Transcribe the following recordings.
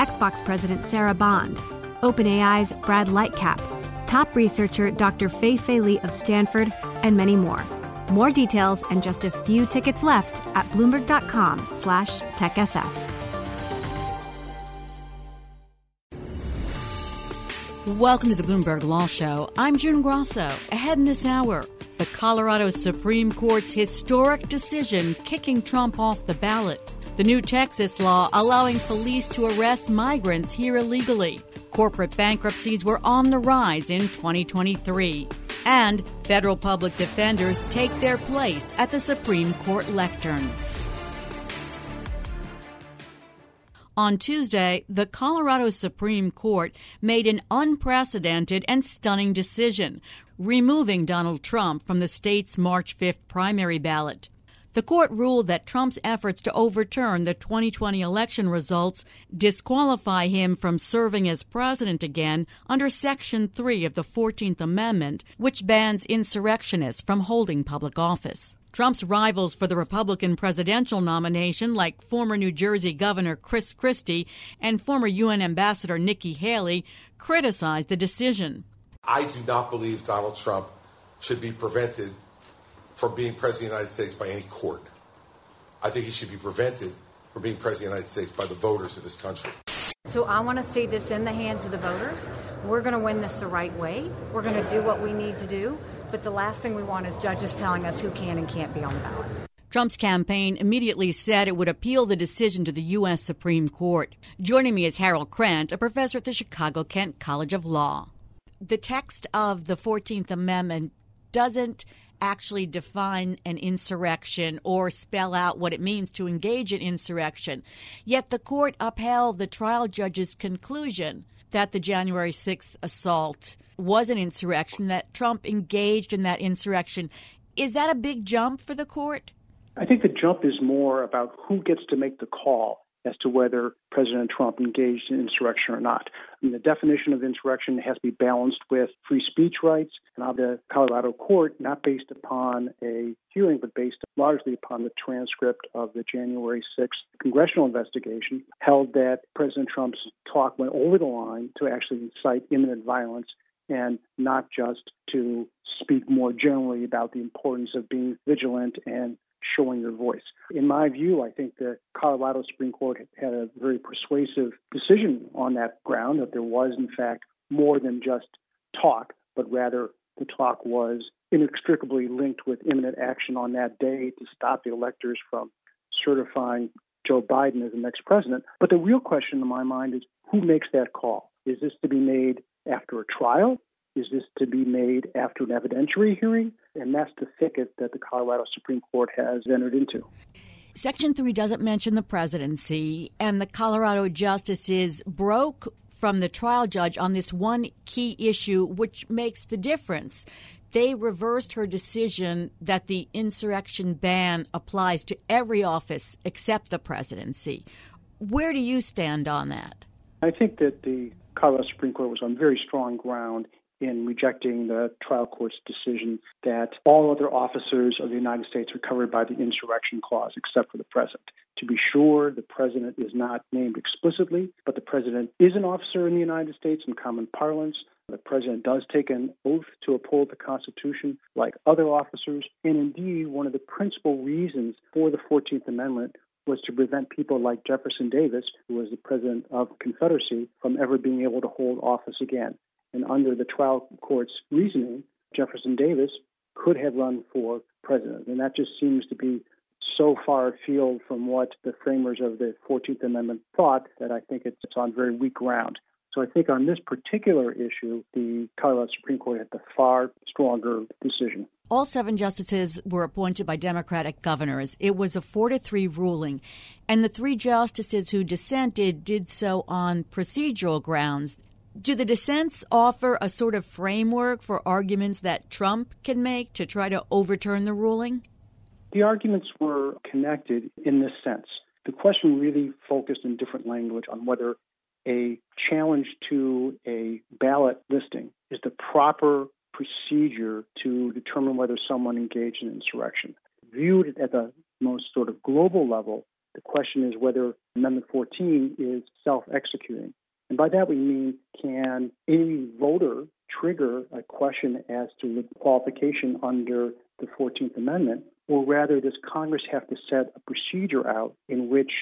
Xbox President Sarah Bond, OpenAI's Brad Lightcap, top researcher Dr. Fei Fei Li of Stanford, and many more. More details and just a few tickets left at bloomberg.com slash techsf. Welcome to the Bloomberg Law Show. I'm June Grosso. Ahead in this hour, the Colorado Supreme Court's historic decision kicking Trump off the ballot. The new Texas law allowing police to arrest migrants here illegally. Corporate bankruptcies were on the rise in 2023. And federal public defenders take their place at the Supreme Court lectern. On Tuesday, the Colorado Supreme Court made an unprecedented and stunning decision, removing Donald Trump from the state's March 5th primary ballot. The court ruled that Trump's efforts to overturn the 2020 election results disqualify him from serving as president again under Section 3 of the 14th Amendment, which bans insurrectionists from holding public office. Trump's rivals for the Republican presidential nomination, like former New Jersey Governor Chris Christie and former UN Ambassador Nikki Haley, criticized the decision. I do not believe Donald Trump should be prevented from being president of the United States by any court. I think he should be prevented from being president of the United States by the voters of this country. So I want to see this in the hands of the voters. We're going to win this the right way. We're going to do what we need to do. But the last thing we want is judges telling us who can and can't be on the ballot. Trump's campaign immediately said it would appeal the decision to the U.S. Supreme Court. Joining me is Harold Krent, a professor at the Chicago Kent College of Law. The text of the 14th Amendment doesn't actually define an insurrection or spell out what it means to engage in insurrection. Yet the court upheld the trial judge's conclusion that the January 6th assault was an insurrection, that Trump engaged in that insurrection. Is that a big jump for the court? I think the jump is more about who gets to make the call as to whether President Trump engaged in insurrection or not. Mean, the definition of insurrection has to be balanced with free speech rights, and the Colorado court, not based upon a hearing, but based largely upon the transcript of the January 6th congressional investigation, held that President Trump's talk went over the line to actually incite imminent violence and not just to speak more generally about the importance of being vigilant and showing your voice. In my view, I think the Colorado Supreme Court had a very persuasive decision on that ground that there was, in fact, more than just talk, but rather the talk was inextricably linked with imminent action on that day to stop the electors from certifying Joe Biden as the next president. But the real question in my mind is who makes that call? Is this to be made after a trial? Is this to be made after an evidentiary hearing? And that's the thicket that the Colorado Supreme Court has entered into. Section 3 doesn't mention the presidency, and the Colorado justices broke from the trial judge on this one key issue, which makes the difference. They reversed her decision that the insurrection ban applies to every office except the presidency. Where do you stand on that? I think that the Colorado Supreme Court was on very strong ground in rejecting the trial court's decision that all other officers of the United States are covered by the insurrection clause except for the president. To be sure, the president is not named explicitly, but the president is an officer in the United States in common parlance. The president does take an oath to uphold the Constitution like other officers. And indeed, one of the principal reasons for the 14th Amendment was to prevent people like Jefferson Davis, who was the president of Confederacy, from ever being able to hold office again. And under the trial court's reasoning, Jefferson Davis could have run for president. And that just seems to be so far afield from what the framers of the 14th Amendment thought that I think it's on very weak ground. So I think on this particular issue, the Colorado Supreme Court had the far stronger decision. All seven justices were appointed by Democratic governors. It was a four to three ruling, and the three justices who dissented did so on procedural grounds. Do the dissents offer a sort of framework for arguments that Trump can make to try to overturn the ruling? The arguments were connected in this sense. The question really focused in different language on whether a challenge to a ballot listing is the proper procedure to determine whether someone engaged in insurrection. Viewed at the most sort of global level, the question is whether Amendment 14 is self executing. And by that we mean can any voter trigger a question as to the qualification under the 14th Amendment, or rather does Congress have to set a procedure out in which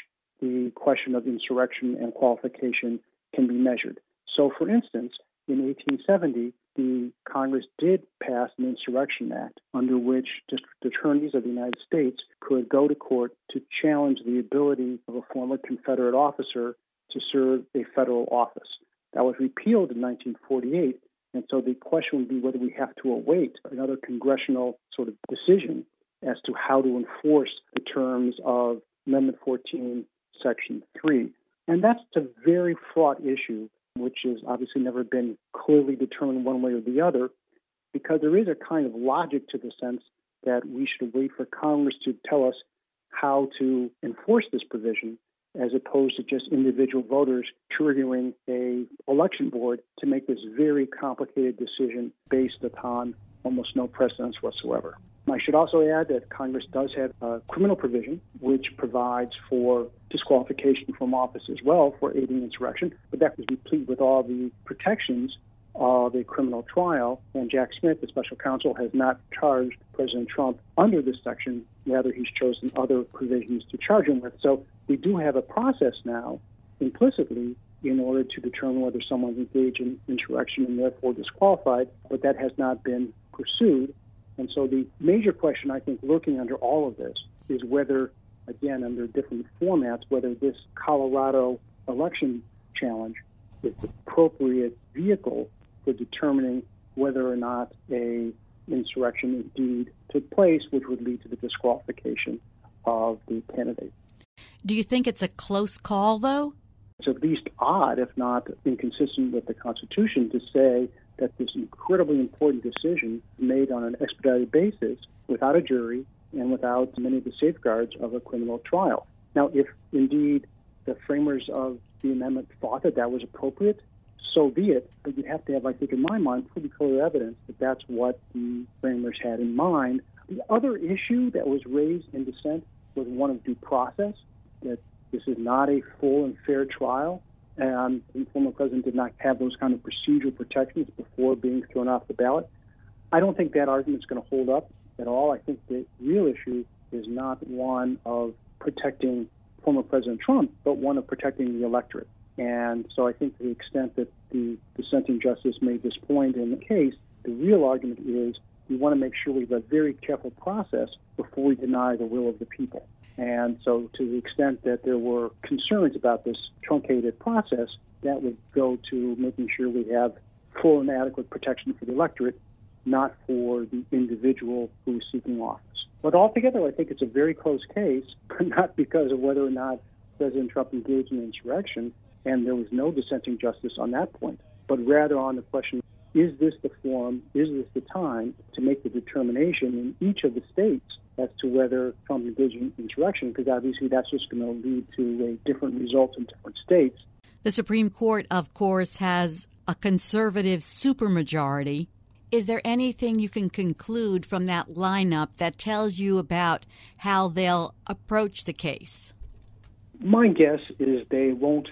the question of insurrection and qualification can be measured? So, for instance, in 1870, the Congress did pass an Insurrection Act under which district attorneys of the United States could go to court to challenge the ability of a former Confederate officer to serve a federal office. That was repealed in 1948, and so the question would be whether we have to await another congressional sort of decision as to how to enforce the terms of Amendment 14, Section 3. And that's a very fraught issue which has obviously never been clearly determined one way or the other, because there is a kind of logic to the sense that we should wait for Congress to tell us how to enforce this provision as opposed to just individual voters triggering a election board to make this very complicated decision based upon almost no precedence whatsoever. I should also add that Congress does have a criminal provision which provides for disqualification from office as well for aiding insurrection, but that was replete with all the protections of a criminal trial. And Jack Smith, the special counsel, has not charged President Trump under this section. Rather, he's chosen other provisions to charge him with. So we do have a process now, implicitly, in order to determine whether someone's engaged in insurrection and therefore disqualified, but that has not been pursued. And so the major question, I think, lurking under all of this is whether, again, under different formats, whether this Colorado election challenge is the appropriate vehicle for determining whether or not a insurrection indeed took place, which would lead to the disqualification of the candidate. Do you think it's a close call, though? It's at least odd, if not inconsistent with the Constitution, to say that this incredibly important decision made on an expedited basis without a jury and without many of the safeguards of a criminal trial. Now, if indeed the framers of the amendment thought that that was appropriate, so be it. But you have to have, I think, in my mind, pretty clear evidence that that's what the framers had in mind. The other issue that was raised in dissent was one of due process, that this is not a full and fair trial and the former president did not have those kind of procedural protections before being thrown off the ballot. I don't think that argument is going to hold up at all. I think the real issue is not one of protecting former President Trump, but one of protecting the electorate. And so I think to the extent that the dissenting justice made this point in the case, the real argument is we want to make sure we have a very careful process before we deny the will of the people. And so, to the extent that there were concerns about this truncated process, that would go to making sure we have full and adequate protection for the electorate, not for the individual who is seeking office. But altogether, I think it's a very close case, but not because of whether or not President Trump engaged in insurrection, and there was no dissenting justice on that point, but rather on the question is this the forum, is this the time to make the determination in each of the states as to whether Trump engaged in insurrection? Because obviously that's just going to lead to a different result in different states. The Supreme Court, of course, has a conservative supermajority. Is there anything you can conclude from that lineup that tells you about how they'll approach the case? My guess is they won't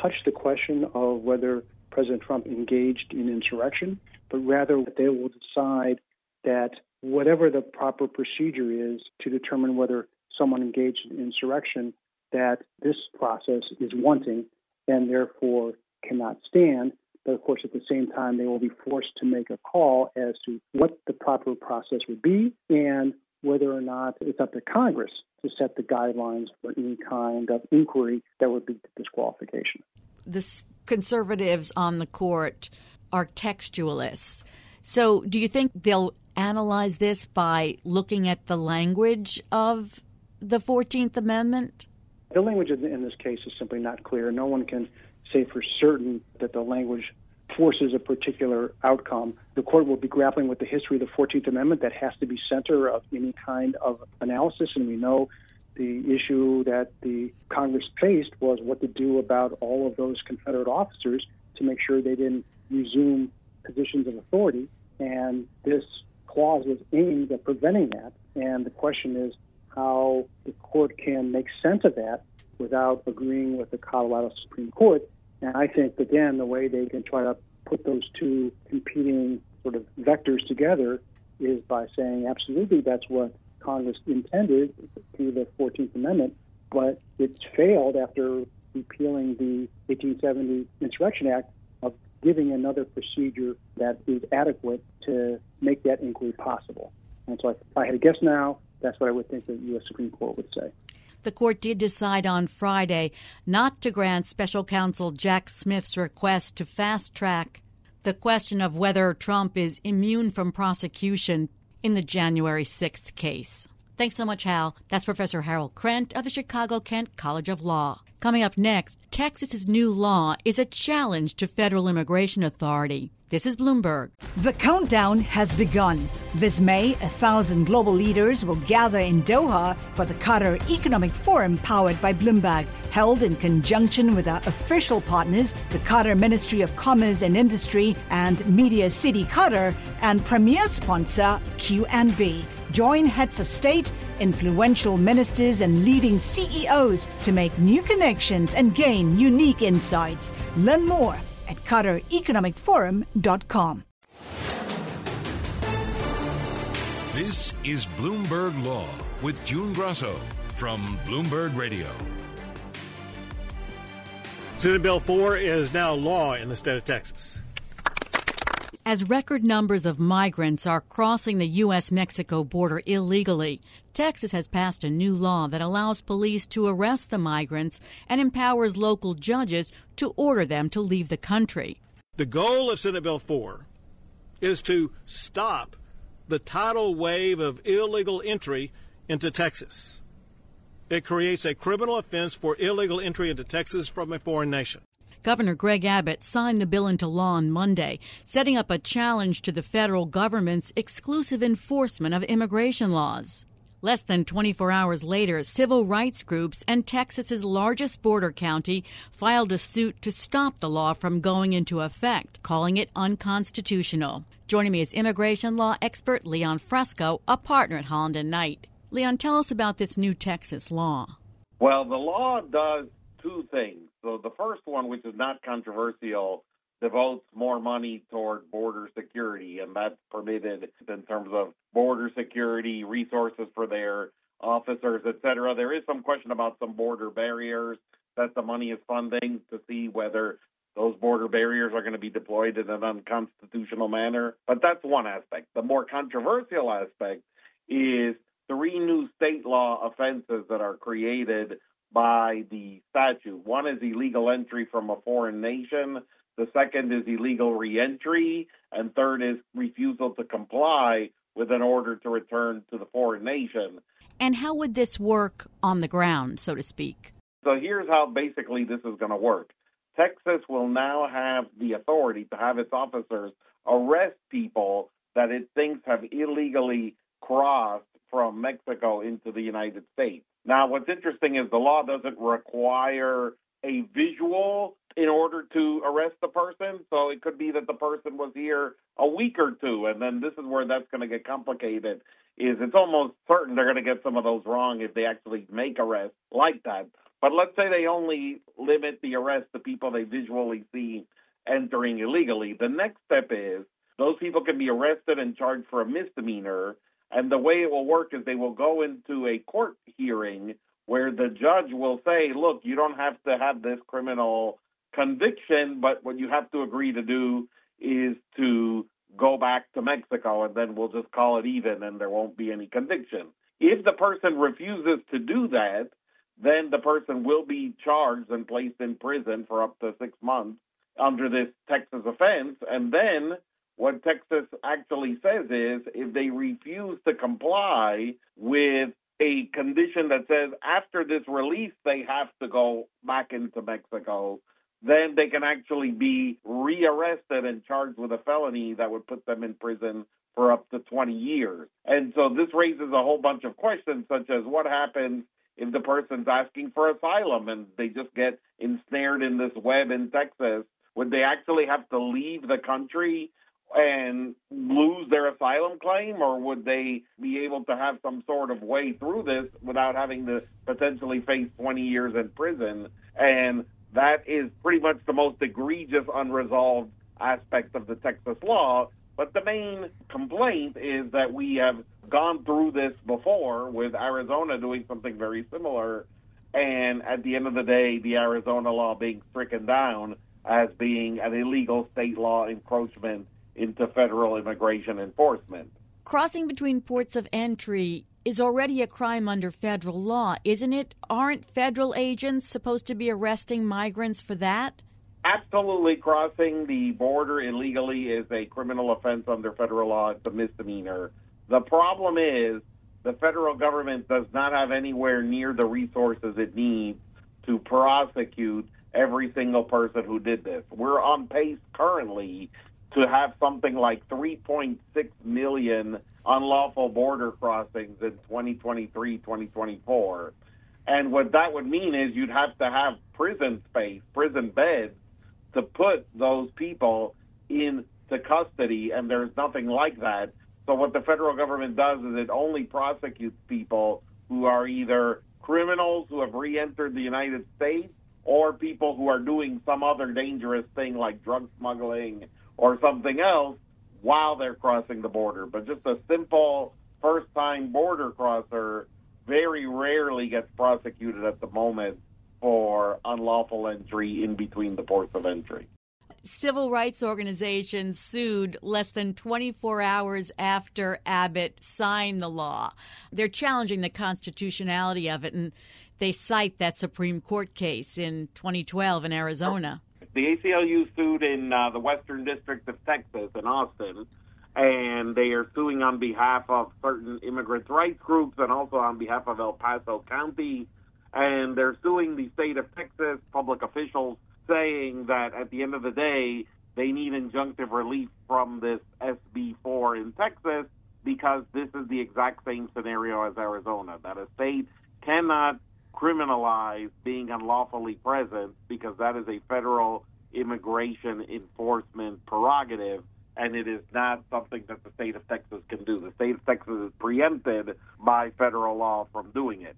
touch the question of whether President Trump engaged in insurrection, but rather they will decide that whatever the proper procedure is to determine whether someone engaged in insurrection, that this process is wanting and therefore cannot stand. But of course, at the same time, they will be forced to make a call as to what the proper process would be and whether or not it's up to Congress to set the guidelines for any kind of inquiry that would lead to disqualification. the conservatives on the court are textualists. So, do you think they'll analyze this by looking at the language of the 14th Amendment? The language in this case is simply not clear. No one can say for certain that the language forces a particular outcome. The court will be grappling with the history of the 14th Amendment that has to be center of any kind of analysis, and we know the issue that the Congress faced was what to do about all of those Confederate officers to make sure they didn't resume positions of authority. And this clause was aimed at preventing that. And the question is how the court can make sense of that without agreeing with the Colorado Supreme Court. And I think, again, the way they can try to put those two competing sort of vectors together is by saying, absolutely, that's what Congress intended through the 14th Amendment, but it's failed after repealing the 1870 Insurrection Act of giving another procedure that is adequate to make that inquiry possible. And so if I had to guess now, that's what I would think the U.S. Supreme Court would say. The court did decide on Friday not to grant special counsel Jack Smith's request to fast track the question of whether Trump is immune from prosecution in the January 6th case. Thanks so much, Hal. That's Professor Harold Krent of the Chicago Kent College of Law. Coming up next, Texas's new law is a challenge to federal immigration authority. This is Bloomberg. The countdown has begun. This May, a thousand global leaders will gather in Doha for the Qatar Economic Forum powered by Bloomberg, held in conjunction with our official partners, the Qatar Ministry of Commerce and Industry and Media City Qatar, and premier sponsor QNB. Join heads of state, influential ministers, and leading CEOs to make new connections and gain unique insights. Learn more at QatarEconomicForum.com. This is Bloomberg Law with June Grasso from Bloomberg Radio. Senate Bill 4 is now law in the state of Texas. As record numbers of migrants are crossing the U.S. Mexico border illegally, Texas has passed a new law that allows police to arrest the migrants and empowers local judges to order them to leave the country. The goal of Senate Bill 4 is to stop the tidal wave of illegal entry into Texas. It creates a criminal offense for illegal entry into Texas from a foreign nation. Governor Greg Abbott signed the bill into law on Monday, setting up a challenge to the federal government's exclusive enforcement of immigration laws. Less than 24 hours later, civil rights groups and Texas's largest border county filed a suit to stop the law from going into effect, calling it unconstitutional. Joining me is immigration law expert Leon Fresco, a partner at Holland and Knight. Leon, tell us about this new Texas law. Well, the law does two things. So the first one, which is not controversial, devotes more money toward border security, and that's permitted in terms of border security, resources for their officers, et cetera. There is some question about some border barriers that the money is funding to see whether those border barriers are going to be deployed in an unconstitutional manner. But that's one aspect. The more controversial aspect is three new state law offenses that are created by the statute. One is illegal entry from a foreign nation. The second is illegal reentry, and third is refusal to comply with an order to return to the foreign nation. And how would this work on the ground, so to speak? So here's how basically this is going to work. Texas will now have the authority to have its officers arrest people that it thinks have illegally crossed from Mexico into the United States. Now, what's interesting is the law doesn't require a visual in order to arrest the person. So it could be that the person was here a week or two, and then this is where that's going to get complicated. Is it's almost certain they're going to get some of those wrong if they actually make arrests like that. But let's say they only limit the arrest to people they visually see entering illegally. The next step is those people can be arrested and charged for a misdemeanor and the way it will work is they will go into a court hearing where the judge will say, look, you don't have to have this criminal conviction, but what you have to agree to do is to go back to Mexico and then we'll just call it even and there won't be any conviction. If the person refuses to do that, then the person will be charged and placed in prison for up to six months under this Texas offense. And then what Texas actually says is if they refuse to comply with a condition that says after this release they have to go back into Mexico, then they can actually be rearrested and charged with a felony that would put them in prison for up to 20 years. And so this raises a whole bunch of questions, such as what happens if the person's asking for asylum and they just get ensnared in this web in Texas? Would they actually have to leave the country and lose their asylum claim, or would they be able to have some sort of way through this without having to potentially face 20 years in prison? And that is pretty much the most egregious unresolved aspect of the Texas law. But the main complaint is that we have gone through this before with Arizona doing something very similar. And at the end of the day, the Arizona law being stricken down as being an illegal state law encroachment into federal immigration enforcement. Crossing between ports of entry is already a crime under federal law, isn't it? Aren't federal agents supposed to be arresting migrants for that? Absolutely. Crossing the border illegally is a criminal offense under federal law. It's a misdemeanor. The problem is the federal government does not have anywhere near the resources it needs to prosecute every single person who did this. We're on pace currently to have something like 3.6 million unlawful border crossings in 2023, 2024. And what that would mean is you'd have to have prison space, prison beds to put those people into custody, and there's nothing like that. So what the federal government does is it only prosecutes people who are either criminals who have re-entered the United States or people who are doing some other dangerous thing like drug smuggling or something else while they're crossing the border. But just a simple first time border crosser very rarely gets prosecuted at the moment for unlawful entry in between the ports of entry. Civil rights organizations sued less than 24 hours after Abbott signed the law. They're challenging the constitutionality of it, and they cite that Supreme Court case in 2012 in Arizona. The ACLU sued in uh, the Western District of Texas in Austin, and they are suing on behalf of certain immigrants' rights groups and also on behalf of El Paso County. And they're suing the state of Texas, public officials, saying that at the end of the day, they need injunctive relief from this SB 4 in Texas because this is the exact same scenario as Arizona, that a state cannot criminalize being unlawfully present because that is a federal immigration enforcement prerogative and it is not something that the state of Texas can do. The state of Texas is preempted by federal law from doing it.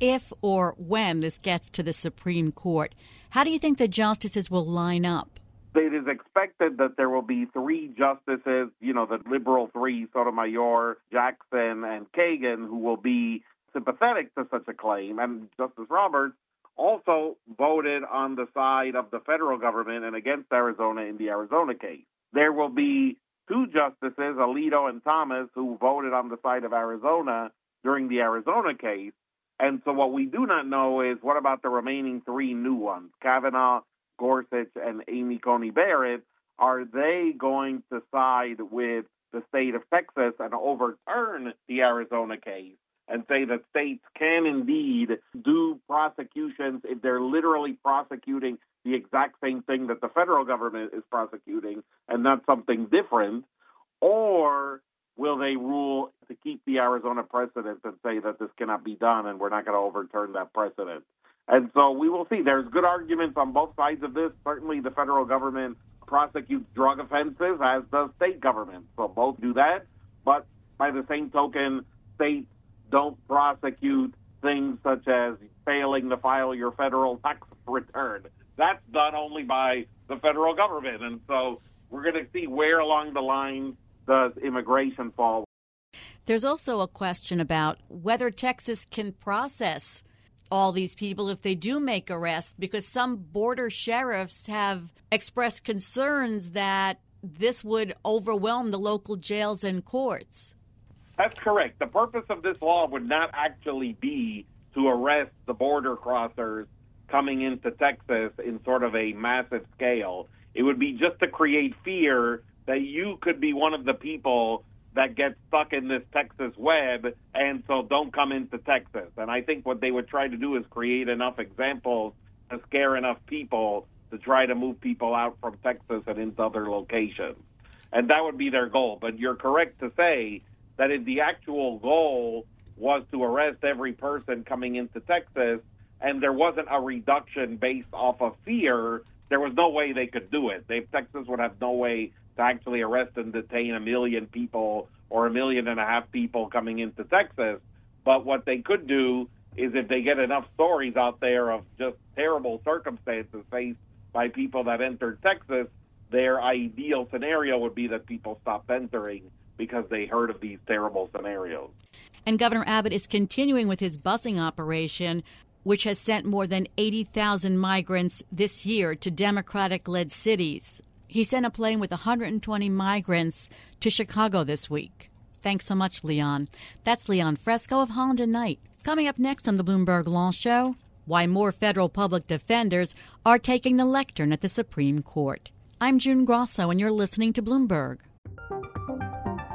If or when this gets to the Supreme Court, how do you think the justices will line up? It is expected that there will be three justices, you know, the liberal three, Sotomayor, Jackson, and Kagan, who will be sympathetic to such a claim. And Justice Roberts also voted on the side of the federal government and against Arizona in the Arizona case. There will be two justices, Alito and Thomas, who voted on the side of Arizona during the Arizona case. And so what we do not know is what about the remaining three new ones, Kavanaugh, Gorsuch, and Amy Coney Barrett? Are they going to side with the state of Texas and overturn the Arizona case? And say that states can indeed do prosecutions if they're literally prosecuting the exact same thing that the federal government is prosecuting and not something different, or will they rule to keep the Arizona precedent and say that this cannot be done and we're not going to overturn that precedent? And so we will see. There's good arguments on both sides of this. Certainly, the federal government prosecutes drug offenses, as does state government. So both do that. But by the same token, states don't prosecute things such as failing to file your federal tax return. That's done only by the federal government. And so we're going to see where along the line does immigration fall. There's also a question about whether Texas can process all these people if they do make arrests, because some border sheriffs have expressed concerns that this would overwhelm the local jails and courts. That's correct. The purpose of this law would not actually be to arrest the border crossers coming into Texas in sort of a massive scale. It would be just to create fear that you could be one of the people that gets stuck in this Texas web, and so don't come into Texas. And I think what they would try to do is create enough examples to scare enough people to try to move people out from Texas and into other locations. And that would be their goal. But you're correct to say that if the actual goal was to arrest every person coming into Texas and there wasn't a reduction based off of fear, there was no way they could do it. They, Texas would have no way to actually arrest and detain a million people or a million and a half people coming into Texas. But what they could do is if they get enough stories out there of just terrible circumstances faced by people that entered Texas, their ideal scenario would be that people stop entering because they heard of these terrible scenarios. And Governor Abbott is continuing with his busing operation, which has sent more than 80,000 migrants this year to Democratic led cities. He sent a plane with 120 migrants to Chicago this week. Thanks so much, Leon. That's Leon Fresco of Holland and Knight. Coming up next on the Bloomberg Law Show, why more federal public defenders are taking the lectern at the Supreme Court. I'm June Grosso, and you're listening to Bloomberg.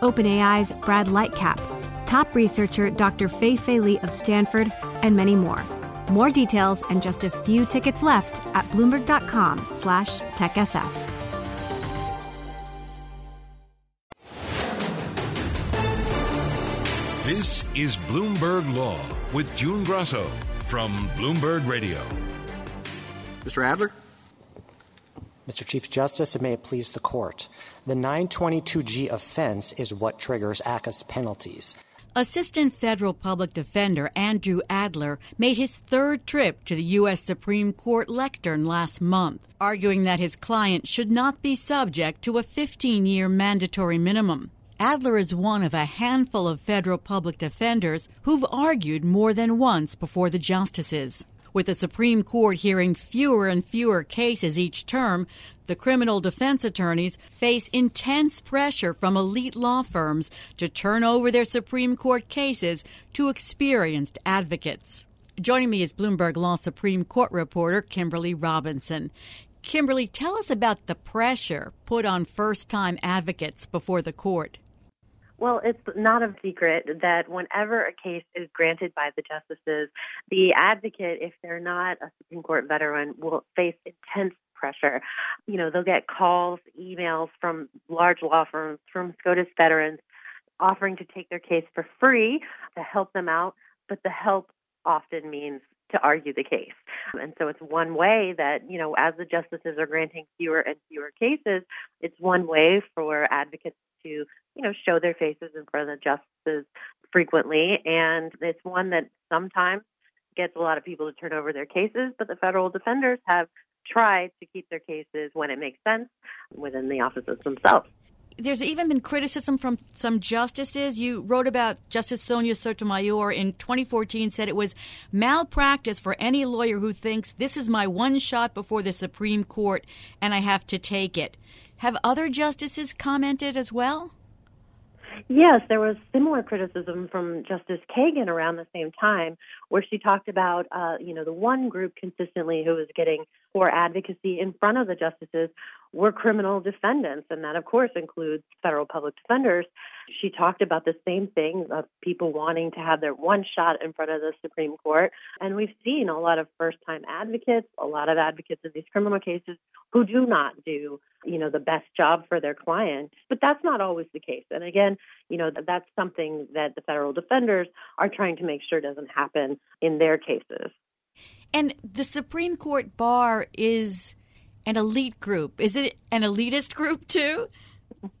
OpenAI's Brad Lightcap, top researcher Dr. Fei Fei Li of Stanford, and many more. More details and just a few tickets left at bloomberg.com slash techsf. This is Bloomberg Law with June Grosso from Bloomberg Radio. Mr. Adler? Mr. Chief Justice, and may it please the court. The 922G offense is what triggers ACCA's penalties. Assistant Federal Public Defender Andrew Adler made his third trip to the U.S. Supreme Court lectern last month, arguing that his client should not be subject to a 15 year mandatory minimum. Adler is one of a handful of federal public defenders who've argued more than once before the justices. With the Supreme Court hearing fewer and fewer cases each term, the criminal defense attorneys face intense pressure from elite law firms to turn over their Supreme Court cases to experienced advocates. Joining me is Bloomberg Law Supreme Court reporter Kimberly Robinson. Kimberly, tell us about the pressure put on first time advocates before the court. Well, it's not a secret that whenever a case is granted by the justices, the advocate, if they're not a Supreme Court veteran, will face intense pressure. You know, they'll get calls, emails from large law firms, from SCOTUS veterans, offering to take their case for free to help them out, but the help often means to argue the case. And so it's one way that, you know, as the justices are granting fewer and fewer cases, it's one way for advocates to, you know, show their faces in front of the justices frequently. And it's one that sometimes gets a lot of people to turn over their cases, but the federal defenders have tried to keep their cases when it makes sense within the offices themselves. There's even been criticism from some justices. You wrote about Justice Sonia Sotomayor in 2014 said it was malpractice for any lawyer who thinks this is my one shot before the Supreme Court and I have to take it. Have other justices commented as well? Yes, there was similar criticism from Justice Kagan around the same time, where she talked about, uh, you know, the one group consistently who was getting poor advocacy in front of the justices were criminal defendants, and that, of course, includes federal public defenders. She talked about the same thing of people wanting to have their one shot in front of the Supreme Court. And we've seen a lot of first time advocates, a lot of advocates in these criminal cases who do not do, you know, the best job for their client. But that's not always the case. And again, you know, that's something that the federal defenders are trying to make sure doesn't happen in their cases. And the Supreme Court bar is an elite group. Is it an elitist group too?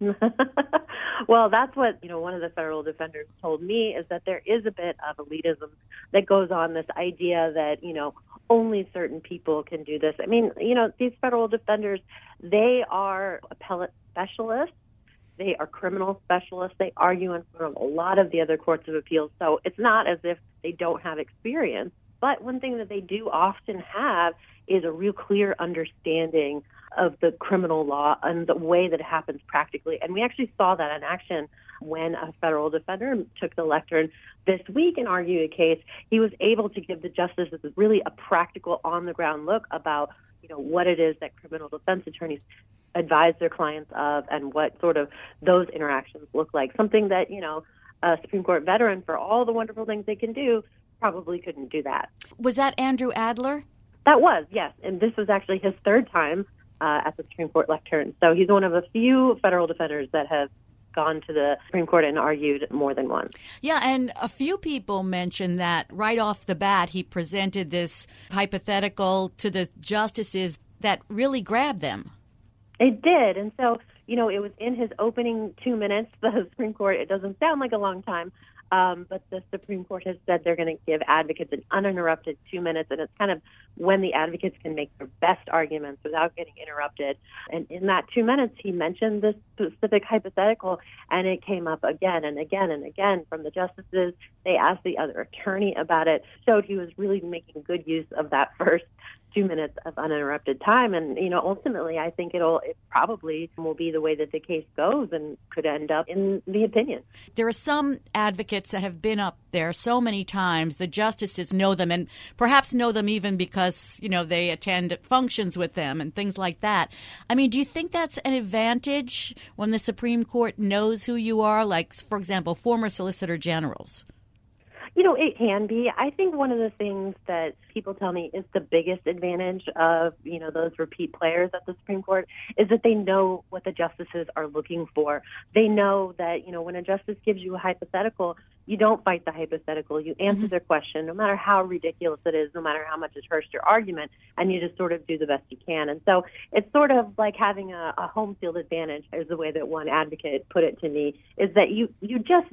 well, that's what, you know, one of the federal defenders told me is that there is a bit of elitism that goes on this idea that, you know, only certain people can do this. I mean, you know, these federal defenders, they are appellate specialists. They are criminal specialists. They argue in front of a lot of the other courts of appeals. So it's not as if they don't have experience. But one thing that they do often have is a real clear understanding of the criminal law and the way that it happens practically. And we actually saw that in action when a federal defender took the lectern this week and argued a case. He was able to give the justices really a practical, on the ground look about you know what it is that criminal defense attorneys advise their clients of and what sort of those interactions look like. Something that you know a Supreme Court veteran, for all the wonderful things they can do, probably couldn't do that. Was that Andrew Adler? That was, yes. And this was actually his third time uh, at the Supreme Court lectern. So he's one of a few federal defenders that have gone to the Supreme Court and argued more than once. Yeah, and a few people mentioned that right off the bat he presented this hypothetical to the justices that really grabbed them. It did. And so, you know, it was in his opening two minutes, the Supreme Court, it doesn't sound like a long time, um, but the Supreme Court has said they're going to give advocates an uninterrupted two minutes, and it's kind of when the advocates can make their best arguments without getting interrupted. And in that two minutes, he mentioned this specific hypothetical, and it came up again and again and again from the justices. They asked the other attorney about it, showed he was really making good use of that first two minutes of uninterrupted time. And, you know, ultimately, I think it'll, it probably will be the way that the case goes and could end up in the opinion. There are some advocates that have been up there so many times. The justices know them and perhaps know them even because, you know, they attend functions with them and things like that. I mean, do you think that's an advantage when the Supreme Court knows who you are? Like, for example, former Solicitor Generals. You know, it can be. I think one of the things that people tell me is the biggest advantage of, you know, those repeat players at the Supreme Court is that they know what the justices are looking for. They know that, you know, when a justice gives you a hypothetical, you don't fight the hypothetical. You answer mm-hmm. their question, no matter how ridiculous it is, no matter how much it hurts your argument, and you just sort of do the best you can. And so it's sort of like having a, a home field advantage, is the way that one advocate put it to me, is that you, you just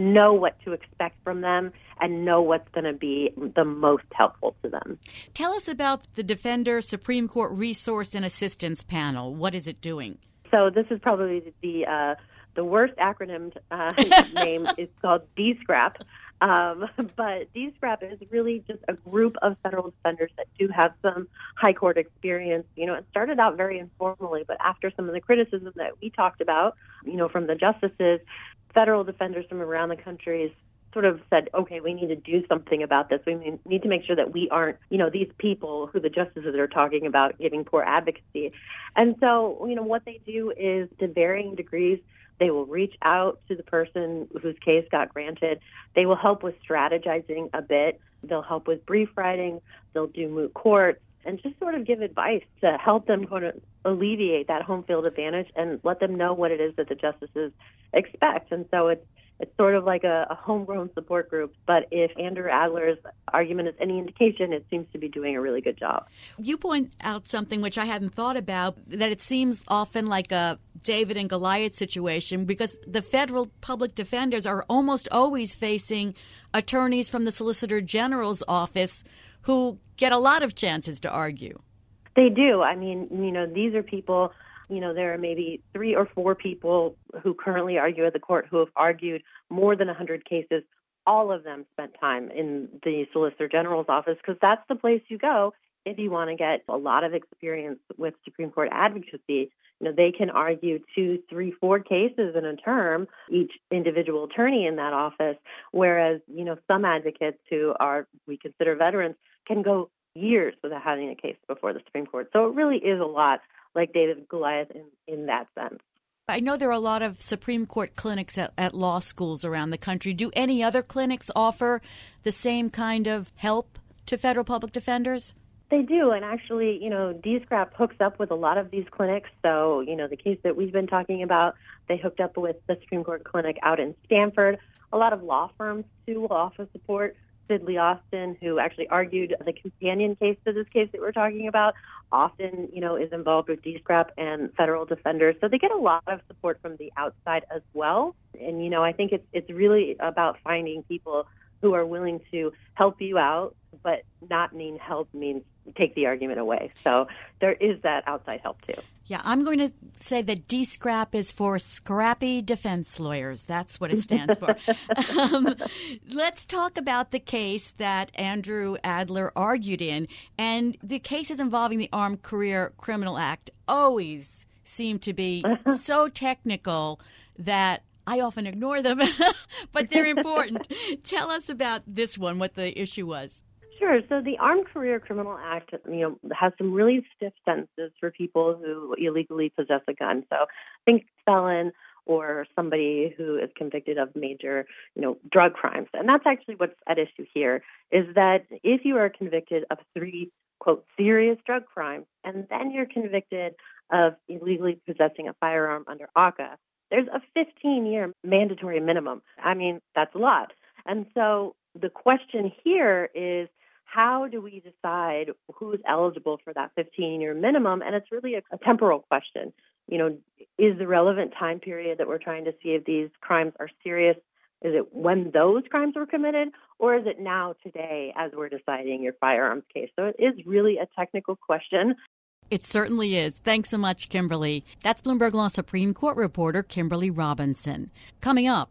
know what to expect from them and know what's going to be the most helpful to them. Tell us about the Defender Supreme Court Resource and Assistance Panel. What is it doing? So this is probably the uh, the worst acronym uh, name. is called DSCRAP. Um, but DSCRAP is really just a group of federal defenders that do have some high court experience. You know, it started out very informally, but after some of the criticism that we talked about, you know, from the justices, federal defenders from around the country sort of said, okay, we need to do something about this. We need to make sure that we aren't, you know, these people who the justices are talking about giving poor advocacy. And so, you know, what they do is to varying degrees, they will reach out to the person whose case got granted. They will help with strategizing a bit. They'll help with brief writing. They'll do moot court and just sort of give advice to help them kind of alleviate that home field advantage and let them know what it is that the justices expect. And so it's it's sort of like a, a homegrown support group. But if Andrew Adler's argument is any indication, it seems to be doing a really good job. You point out something which I hadn't thought about that it seems often like a David and Goliath situation because the federal public defenders are almost always facing attorneys from the Solicitor General's office who get a lot of chances to argue. They do. I mean, you know, these are people, you know, there are maybe three or four people who currently argue at the court who have argued more than 100 cases. All of them spent time in the Solicitor General's office because that's the place you go if you want to get a lot of experience with Supreme Court advocacy. You know, they can argue two, three, four cases in a term, each individual attorney in that office, whereas, you know, some advocates who are, we consider veterans, can go years without having a case before the Supreme Court. So it really is a lot like David Goliath in, in that sense. I know there are a lot of Supreme Court clinics at, at, law schools around the country. Do any other clinics offer the same kind of help to federal public defenders? They do, and actually, you know, DSCRAP hooks up with a lot of these clinics. So, you know, the case that we've been talking about, they hooked up with the Supreme Court clinic out in Stanford. A lot of law firms too will offer support Sidley Austin, who actually argued the companion case to this case that we're talking about, often, you know, is involved with DSCRAP and federal defenders. So they get a lot of support from the outside as well. And, you know, I think it's it's really about finding people who are willing to help you out, but not mean help means take the argument away. So there is that outside help too. Yeah, I'm going to say that DSCRAP is for Scrappy Defense Lawyers. That's what it stands for. um, let's talk about the case that Andrew Adler argued in. And the cases involving the Armed Career Criminal Act always seem to be so technical that I often ignore them, but they're important. Tell us about this one, what the issue was. Sure. So the Armed Career Criminal Act, you know, has some really stiff sentences for people who illegally possess a gun. So think felon or somebody who is convicted of major, you know, drug crimes. And that's actually what's at issue here is that if you are convicted of three quote serious drug crimes and then you're convicted of illegally possessing a firearm under ACCA, there's a 15 year mandatory minimum. I mean, that's a lot. And so the question here is how do we decide who's eligible for that 15 year minimum? And it's really a, a, temporal question. You know, is the relevant time period that we're trying to see if these crimes are serious? Is it when those crimes were committed, or is it now, today, as we're deciding your firearms case? So it is really a technical question. It certainly is. Thanks so much, Kimberly. That's Bloomberg Law Supreme Court reporter Kimberly Robinson. Coming up,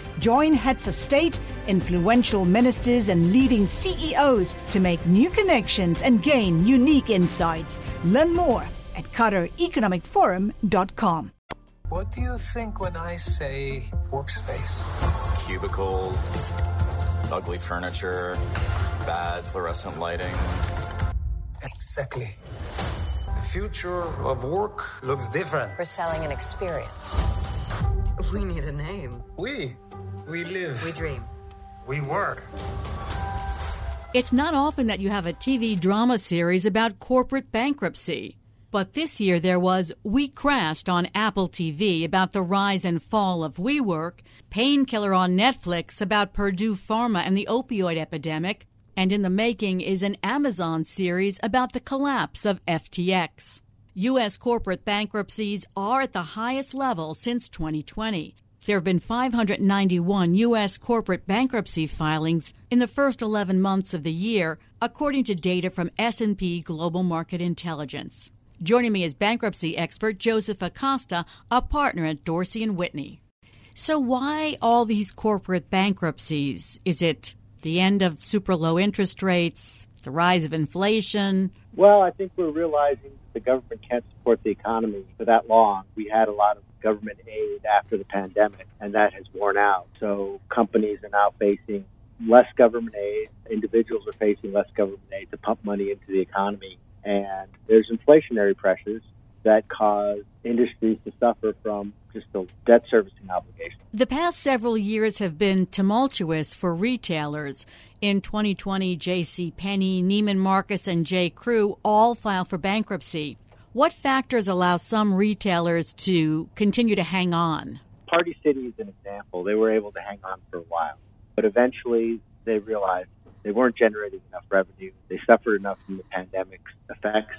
Join heads of state, influential ministers, and leading CEOs to make new connections and gain unique insights. Learn more at QatarEconomicForum.com. What do you think when I say workspace? Cubicles, ugly furniture, bad fluorescent lighting. Exactly. The future of work looks different. We're selling an experience. We need a name. We. We live. We dream. We work. It's not often that you have a TV drama series about corporate bankruptcy. But this year there was We Crashed on Apple TV about the rise and fall of WeWork, Painkiller on Netflix about Purdue Pharma and the opioid epidemic, and in the making is an Amazon series about the collapse of FTX. U.S. corporate bankruptcies are at the highest level since 2020. There have been 591 U.S. corporate bankruptcy filings in the first 11 months of the year, according to data from S&P Global Market Intelligence. Joining me is bankruptcy expert Joseph Acosta, a partner at Dorsey and Whitney. So, why all these corporate bankruptcies? Is it the end of super low interest rates, the rise of inflation? Well, I think we're realizing the government can't support the economy for that long. We had a lot of government aid after the pandemic, and that has worn out. So, companies are now facing less government aid. Individuals are facing less government aid to pump money into the economy and there's inflationary pressures that cause industries to suffer from just the debt servicing obligation. The past several years have been tumultuous for retailers. In 2020, J.C. Penney, Neiman Marcus, and J. Crew all filed for bankruptcy. What factors allow some retailers to continue to hang on? Party City is an example. They were able to hang on for a while, but eventually they realized they weren't generating enough revenue. They suffered enough from the pandemic's effects.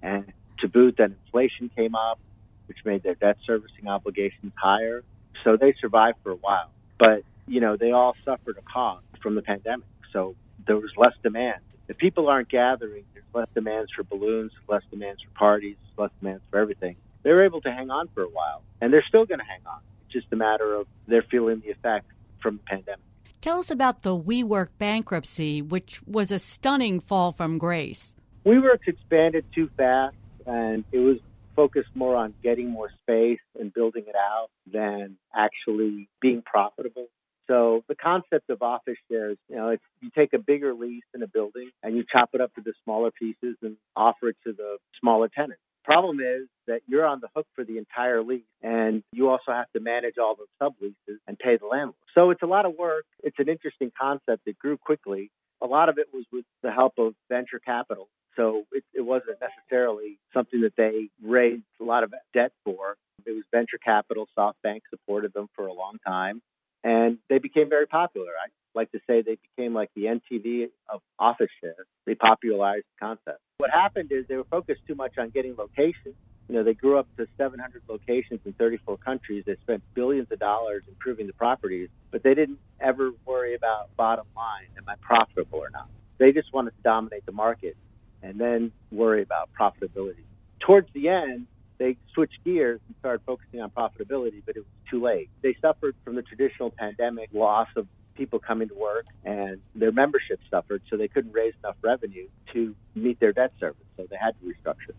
And to boot, then inflation came up, which made their debt servicing obligations higher. So they survived for a while. But, you know, they all suffered a cost from the pandemic. So there was less demand. If people aren't gathering, less demands for balloons, less demands for parties, less demands for everything. They were able to hang on for a while, and they're still going to hang on. It's just a matter of they're feeling the effect from the pandemic. Tell us about the WeWork bankruptcy, which was a stunning fall from grace. WeWork expanded too fast, and it was focused more on getting more space and building it out than actually being profitable. So the concept of office shares, you know, it's you take a bigger lease in a building and you chop it up into smaller pieces and offer it to the smaller tenants Problem is that you're on the hook for the entire lease and you also have to manage all the subleases and pay the landlord. So it's a lot of work. It's an interesting concept that grew quickly. A lot of it was with the help of venture capital. So it, it wasn't necessarily something that they raised a lot of debt for. It was venture capital. SoftBank supported them for a long time and they became very popular. I like to say they became like the MTV of office share. They popularized the concept. What happened is they were focused too much on getting locations. You know, they grew up to 700 locations in 34 countries. They spent billions of dollars improving the properties, but they didn't ever worry about bottom line. Am I profitable or not? They just wanted to dominate the market and then worry about profitability. Towards the end, they switched gears and started focusing on profitability, but it was too late. They suffered from the traditional pandemic loss of people coming to work and their membership suffered, so they couldn't raise enough revenue to meet their debt service. So they had to restructure.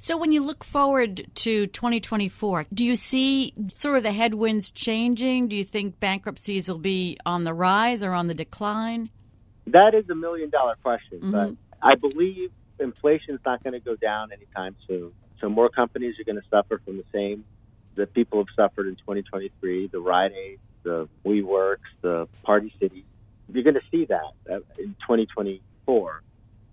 So, when you look forward to 2024, do you see sort of the headwinds changing? Do you think bankruptcies will be on the rise or on the decline? That is a million dollar question, mm-hmm. but I believe inflation is not going to go down anytime soon. So, more companies are going to suffer from the same that people have suffered in 2023 the Rite Aid, the WeWorks, the Party City. You're going to see that uh, in 2024.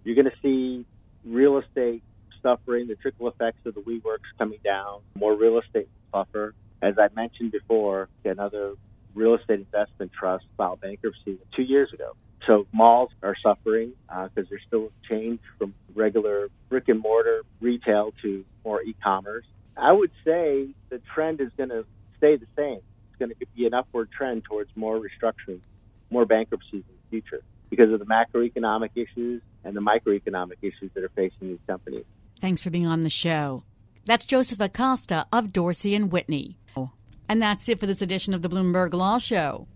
You're going to see real estate suffering, the trickle effects of the WeWorks coming down, more real estate suffer. As I mentioned before, another real estate investment trust filed bankruptcy two years ago. So malls are suffering because uh, there's still a change from regular brick and mortar retail to more e-commerce. I would say the trend is going to stay the same it's going to be an upward trend towards more restructuring, more bankruptcies in the future because of the macroeconomic issues and the microeconomic issues that are facing these companies. Thanks for being on the show. That's Joseph Acosta of Dorsey and Whitney. And that's it for this edition of the Bloomberg Law Show.